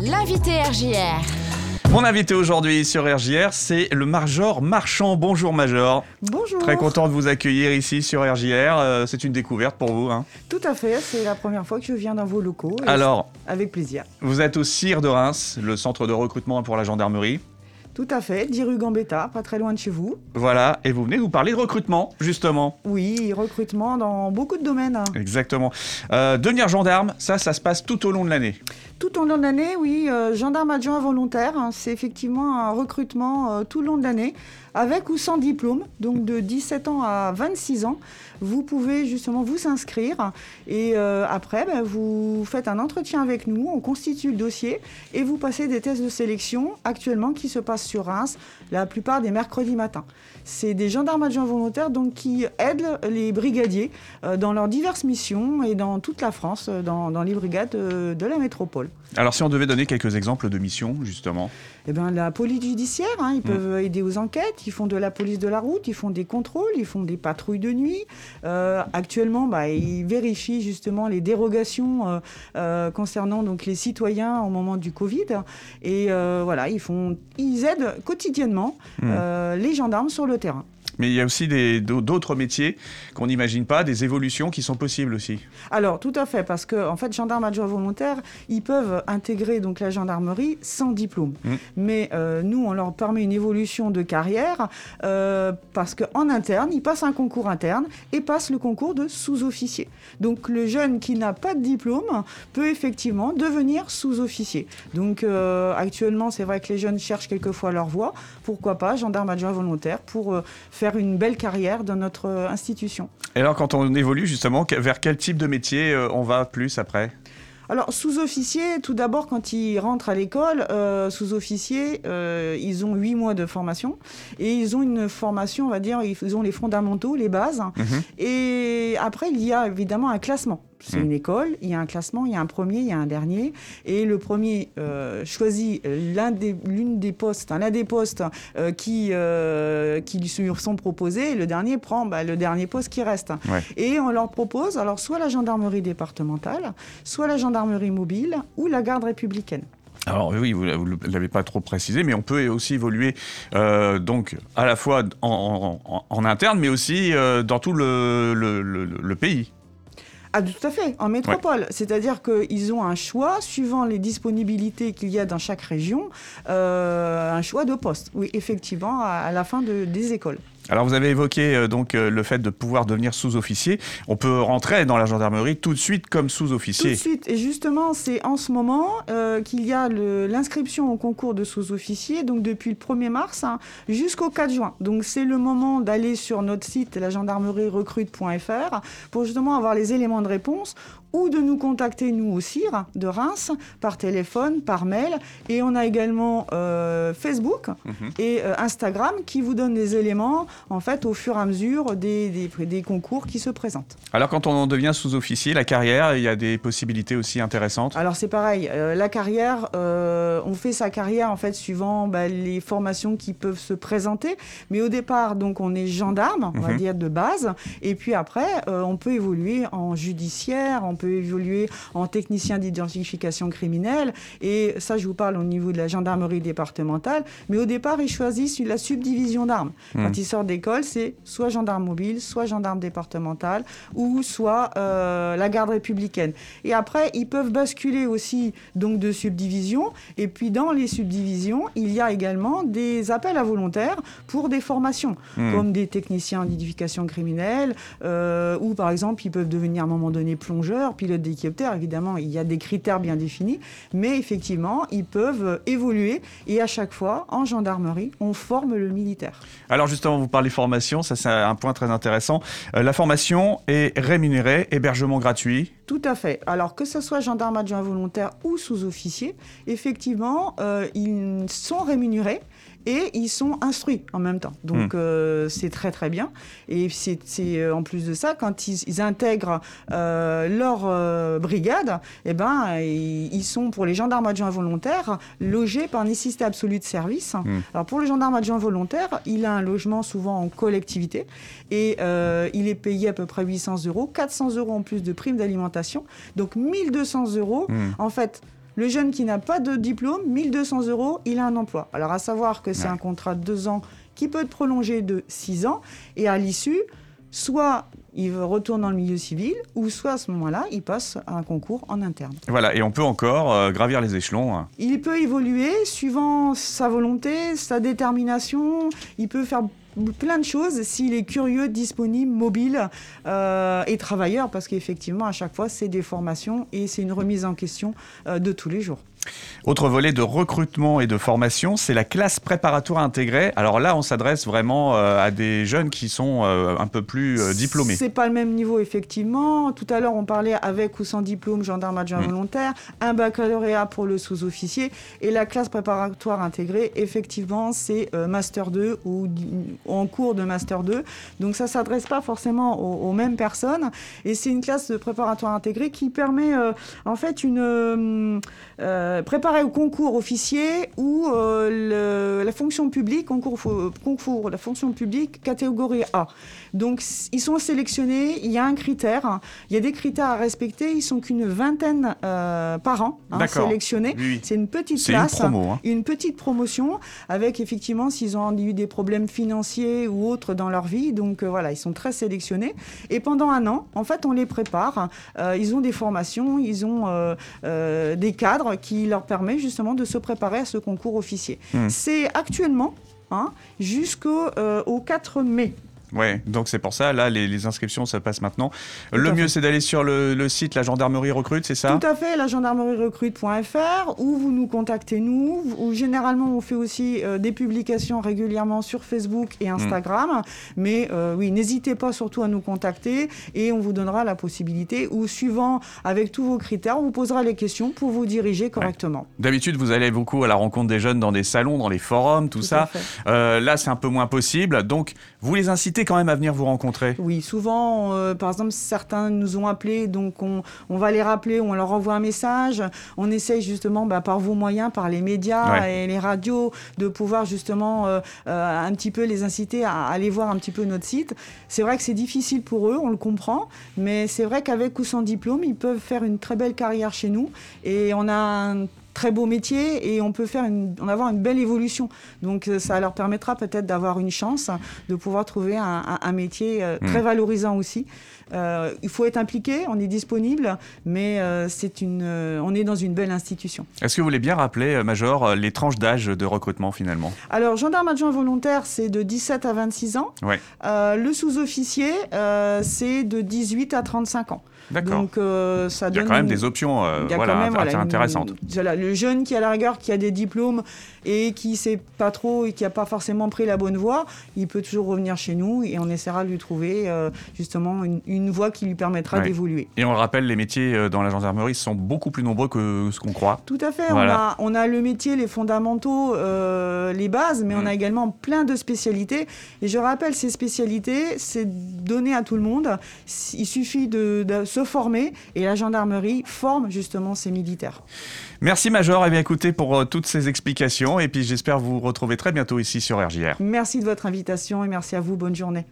L'invité RJR. Mon invité aujourd'hui sur RJR, c'est le Major Marchand. Bonjour Major. Bonjour. Très content de vous accueillir ici sur RJR. Euh, c'est une découverte pour vous. Hein. Tout à fait, c'est la première fois que je viens dans vos locaux. et Alors, Avec plaisir. vous êtes au CIR de Reims, le centre de recrutement pour la gendarmerie. Tout à fait, 10 rue Gambetta, pas très loin de chez vous. Voilà, et vous venez nous parler de recrutement, justement. Oui, recrutement dans beaucoup de domaines. Exactement. Euh, devenir gendarme, ça, ça se passe tout au long de l'année. Tout au long de l'année, oui, euh, gendarme adjoint volontaire, hein, c'est effectivement un recrutement euh, tout le long de l'année, avec ou sans diplôme, donc de 17 ans à 26 ans. Vous pouvez justement vous inscrire et après, ben, vous faites un entretien avec nous, on constitue le dossier et vous passez des tests de sélection actuellement qui se passent sur Reims la plupart des mercredis matins. C'est des gendarmes adjoints volontaires donc, qui aident les brigadiers euh, dans leurs diverses missions et dans toute la France, euh, dans, dans les brigades euh, de la métropole. Alors, si on devait donner quelques exemples de missions, justement. Eh ben, la police judiciaire, hein, ils peuvent aider aux enquêtes, ils font de la police de la route, ils font des contrôles, ils font des patrouilles de nuit. Euh, actuellement, bah, ils vérifient justement les dérogations euh, euh, concernant donc, les citoyens au moment du Covid. Et voilà, ils, font, ils aident quotidiennement Mm. euh, les gendarmes sur le terrain. Mais il y a aussi d'autres métiers qu'on n'imagine pas, des évolutions qui sont possibles aussi. Alors, tout à fait, parce que en fait, gendarmes adjoints volontaires, ils peuvent intégrer donc la gendarmerie sans diplôme. Mm. Mais euh, nous, on leur permet une évolution de carrière euh, parce qu'en interne, ils passent un concours interne et passent le concours de sous-officier. Donc, le jeune qui n'a pas de diplôme peut effectivement devenir sous-officier. Donc, euh, actuellement, c'est vrai que les jeunes cherchent quelquefois leur voie. Pourquoi pas gendarme adjoint volontaire pour euh, faire une belle carrière dans notre euh, institution. Et alors, quand on évolue justement, vers quel type de métier euh, on va plus après? Alors, sous-officier, tout d'abord, quand ils rentrent à l'école, euh, sous-officiers, euh, ils ont huit mois de formation et ils ont une formation, on va dire, ils ont les fondamentaux, les bases. Mhm. Et après, il y a évidemment un classement. C'est Mhm. une école, il y a un classement, il y a un premier, il y a un dernier. Et le premier euh, choisit l'un des, l'une des postes, hein, l'un des postes euh, qui, euh, qui lui sont proposés. Et le dernier prend bah, le dernier poste qui reste. Ouais. Et on leur propose alors soit la gendarmerie départementale, soit la gendarmerie mobile ou la garde républicaine. Alors oui, vous ne l'avez pas trop précisé, mais on peut aussi évoluer euh, donc à la fois en, en- en interne, mais aussi euh, dans tout le, le- le- le pays. Ah, tout à fait, en métropole. C'est-à-dire qu'ils ont un choix, suivant les disponibilités qu'il y a dans chaque région, euh, un choix de poste. Oui, effectivement, à, à la fin de- des écoles. Alors vous avez évoqué euh, donc euh, le fait de pouvoir devenir sous-officier. On peut rentrer dans la gendarmerie tout de suite comme Tout de sous-officier. suite. Et justement, c'est en ce moment euh, qu'il y a l'inscription au concours de sous-officier, donc depuis le 1er mars hein, jusqu'au 4 juin. Donc c'est le moment d'aller sur notre site, la gendarmerie-recrute.fr, pour justement avoir les éléments de réponse ou de nous contacter, nous au CIR de Reims, par téléphone, par mail. Et on a également euh, Facebook Mhm. et euh, Instagram qui vous donnent des éléments, en fait, au fur et à mesure des, des- des concours qui se présentent. Alors quand on devient sous-officier, la carrière, il y a des possibilités aussi intéressantes? Alors c'est pareil, euh, la carrière, on fait sa carrière en fait suivant bah, les formations qui peuvent se présenter. Mais au départ, donc on est gendarme, on va Mhm. dire de base, et puis après, on peut évoluer en judiciaire, on peut évoluer en technicien d'identification criminelle. Et ça, je vous parle au niveau de la gendarmerie départementale. Mais au départ, ils choisissent la subdivision d'armes. Mhm. Quand ils sortent d'école, c'est soit gendarme mobile, soit gendarme départemental, ou soit euh, la garde républicaine. Et après, ils peuvent basculer aussi donc de subdivision. Et puis dans les subdivisions, il y a également des appels à volontaires pour des formations, Hmm. comme des techniciens d'identification criminelle, euh, ou par exemple, ils peuvent devenir à un moment donné plongeurs, pilotes d'hélicoptère. Évidemment, il y a des critères bien définis, mais effectivement, ils peuvent euh, évoluer. Et à chaque fois, en gendarmerie, on forme le militaire. Alors justement, vous parlez formation, ça c'est un point très intéressant. Euh, la formation est rémunérée, hébergement gratuit. Tout à fait. Alors que ce soit gendarme adjoint volontaire ou sous-officier, effectivement, euh, ils sont rémunérés et ils sont instruits en même temps. Donc euh, c'est très très bien. Et c'est euh, en plus de ça, quand ils, ils intègrent euh, leur euh, brigade, eh ben, ils, sont pour les gendarmes adjoints volontaires logés par nécessité absolue de service. Mm. Alors pour le gendarme adjoint volontaire, il a un logement souvent en collectivité et il est payé à peu près 800 euros, 400 euros en plus de primes d'alimentation, donc 1200 euros. Mm. En fait, Le jeune qui n'a pas de diplôme, 1200 euros, il a un emploi. Alors à savoir que c'est un contrat de deux ans qui peut être prolongé de six ans. Et à l'issue, soit il retourne dans le milieu civil, ou soit à ce moment-là, il passe à un concours en interne. Voilà, et on peut encore euh, gravir les échelons. Hein. Il peut évoluer suivant sa volonté, sa détermination, il peut faire plein de choses s'il est curieux, disponible, mobile euh, et travailleur, parce qu'effectivement, à chaque fois, c'est des formations et c'est une remise en question euh, de tous les jours. Autre volet de recrutement et de formation, c'est la classe préparatoire intégrée. Alors là, on s'adresse vraiment euh, à des jeunes qui sont euh, un peu plus euh, diplômés. C'est pas le même niveau, effectivement. Tout à l'heure, on parlait avec ou sans diplôme, gendarme adjoint mm. volontaire, un baccalauréat pour le sous-officier. Et la classe préparatoire intégrée, effectivement, c'est Master 2 ou, en cours de Master 2. Donc ça s'adresse pas forcément aux, mêmes personnes. Et c'est une classe de préparatoire intégrée qui permet en fait une euh, préparer au concours officier ou euh, la fonction publique, concours, concours, la fonction publique catégorie A. Donc ils sont sélectionnés, il y a un critère, il y a des critères à respecter, ils sont qu'une vingtaine euh, par an hein, sélectionnés. C'est une petite classe, une, hein. une, petite promotion avec effectivement s'ils ont eu des problèmes financiers ou autres dans leur vie. Donc voilà, ils sont très sélectionnés. Et pendant un an, en fait, on les prépare. ils ont des formations, ils ont des cadres qui leur permet justement de se préparer à ce concours officier. Hmm. C'est actuellement hein, jusqu'au 4 mai. Ouais, donc c'est pour ça, là, les, inscriptions, ça passe maintenant. le mieux, c'est d'aller sur le, site La Gendarmerie Recrute, c'est ça? Tout à fait, la recrute.fr, ou vous nous contactez nous, ou généralement, on fait aussi euh, des publications régulièrement sur Facebook et Instagram. Hmm. Mais euh, oui, n'hésitez pas surtout à nous contacter et on vous donnera la possibilité, ou suivant avec tous vos critères, on vous posera les questions pour vous diriger correctement. D'habitude, vous allez beaucoup à la rencontre des jeunes dans des salons, dans les forums, tout, ça. Euh, là, c'est un peu moins possible. Donc, vous les incitez quand même à venir vous rencontrer Oui, souvent, euh, par exemple, certains nous ont appelés, donc on, va les rappeler, on leur envoie un message. On essaye justement, bah, par vos moyens, par les médias et les radios, de pouvoir justement euh, euh, un petit peu les inciter à aller voir un petit peu notre site. C'est vrai que c'est difficile pour eux, on le comprend, mais c'est vrai qu'avec ou sans diplôme, ils peuvent faire une très belle carrière chez nous. Et on a un très beau métier et on peut faire en avoir une belle évolution. Donc euh, ça leur permettra peut-être d'avoir une chance de pouvoir trouver un, métier euh, très hmm. valorisant aussi. Euh, il faut être impliqué, on est disponible, mais c'est une, on est dans une belle institution. Est-ce que vous voulez bien rappeler, Major, les tranches d'âge de recrutement finalement? Alors, gendarme adjoint volontaire, c'est de 17 à 26 ans. Ouais. le sous-officier, c'est de 18 à 35 ans. Donc euh, ça donne. Il y a quand même des options euh, voilà, intéressantes. le jeune qui a la rigueur, qui a des diplômes et qui sait pas trop et qui n'a pas forcément pris la bonne voie, il peut toujours revenir chez nous et on essaiera de lui trouver euh, justement une, voie qui lui permettra d'évoluer. Et on le rappelle, les métiers dans la gendarmerie sont beaucoup plus nombreux que ce qu'on croit. Tout à fait. On, a, on, a, le métier, les fondamentaux, les bases, mais on a mm. également plein de spécialités. Et je rappelle, ces spécialités, c'est donné à tout le monde. Il suffit de, de se former et la gendarmerie forme justement ces militaires. Merci Major, et bien écoutez pour euh, toutes ces explications et puis j'espère vous retrouver très bientôt ici sur RJR. Merci de votre invitation et merci à vous, bonne journée.